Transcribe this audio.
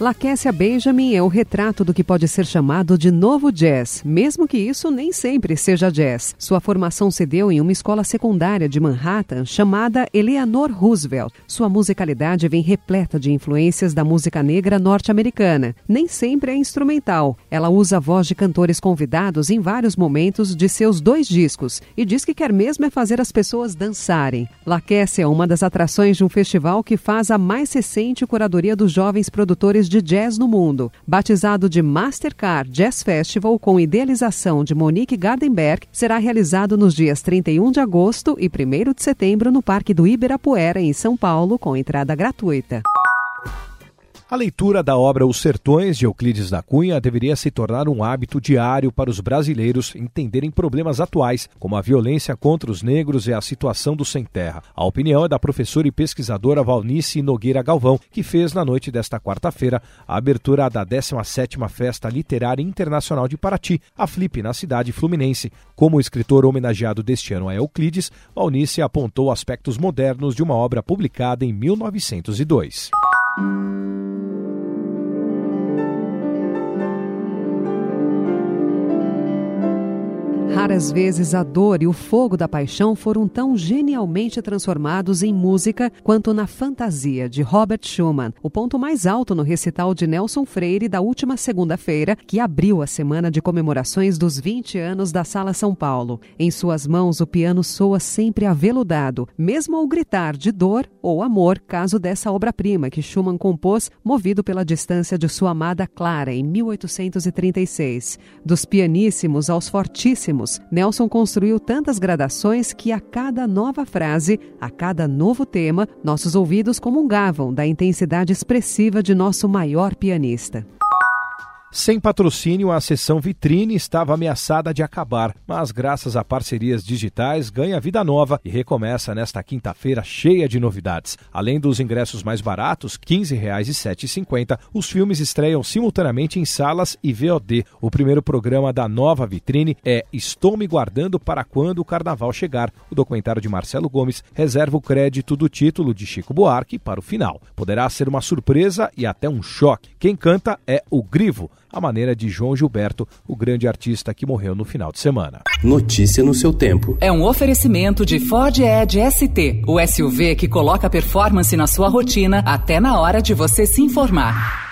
Laquécia Benjamin é o retrato do que pode ser chamado de novo jazz, mesmo que isso nem sempre seja jazz. Sua formação se deu em uma escola secundária de Manhattan chamada Eleanor Roosevelt. Sua musicalidade vem repleta de influências da música negra norte-americana. Nem sempre é instrumental. Ela usa a voz de cantores convidados em vários momentos de seus dois discos e diz que quer mesmo é fazer as pessoas dançarem. Laquécia é uma das atrações de um festival que faz a mais recente curadoria dos jovens produtores de jazz no mundo. Batizado de Mastercard Jazz Festival com idealização de Monique Gardenberg, será realizado nos dias 31 de agosto e 1 de setembro no Parque do Ibirapuera, em São Paulo, com entrada gratuita. A leitura da obra Os Sertões de Euclides da Cunha deveria se tornar um hábito diário para os brasileiros entenderem problemas atuais, como a violência contra os negros e a situação do sem-terra. A opinião é da professora e pesquisadora Valnice Nogueira Galvão, que fez na noite desta quarta-feira a abertura da 17ª Festa Literária Internacional de Paraty, a Flip, na cidade fluminense. Como o escritor homenageado deste ano é Euclides, Valnice apontou aspectos modernos de uma obra publicada em 1902. Raras vezes a dor e o fogo da paixão foram tão genialmente transformados em música quanto na Fantasia, de Robert Schumann, o ponto mais alto no recital de Nelson Freire da última segunda-feira, que abriu a semana de comemorações dos 20 anos da Sala São Paulo. Em suas mãos, o piano soa sempre aveludado, mesmo ao gritar de dor ou amor, caso dessa obra-prima que Schumann compôs, movido pela distância de sua amada Clara, em 1836. Dos pianíssimos aos fortíssimos, Nelson construiu tantas gradações que a cada nova frase, a cada novo tema, nossos ouvidos comungavam da intensidade expressiva de nosso maior pianista. Sem patrocínio, a sessão vitrine estava ameaçada de acabar, mas graças a parcerias digitais ganha vida nova e recomeça nesta quinta-feira cheia de novidades. Além dos ingressos mais baratos, R$ 15,07,50, os filmes estreiam simultaneamente em salas e VOD. O primeiro programa da nova vitrine é Estou me guardando para quando o carnaval chegar. O documentário de Marcelo Gomes reserva o crédito do título de Chico Buarque para o final. Poderá ser uma surpresa e até um choque. Quem canta é o Grivo a maneira de João Gilberto, o grande artista que morreu no final de semana. Notícia no seu tempo. É um oferecimento de Ford Edge ST, o SUV que coloca performance na sua rotina até na hora de você se informar.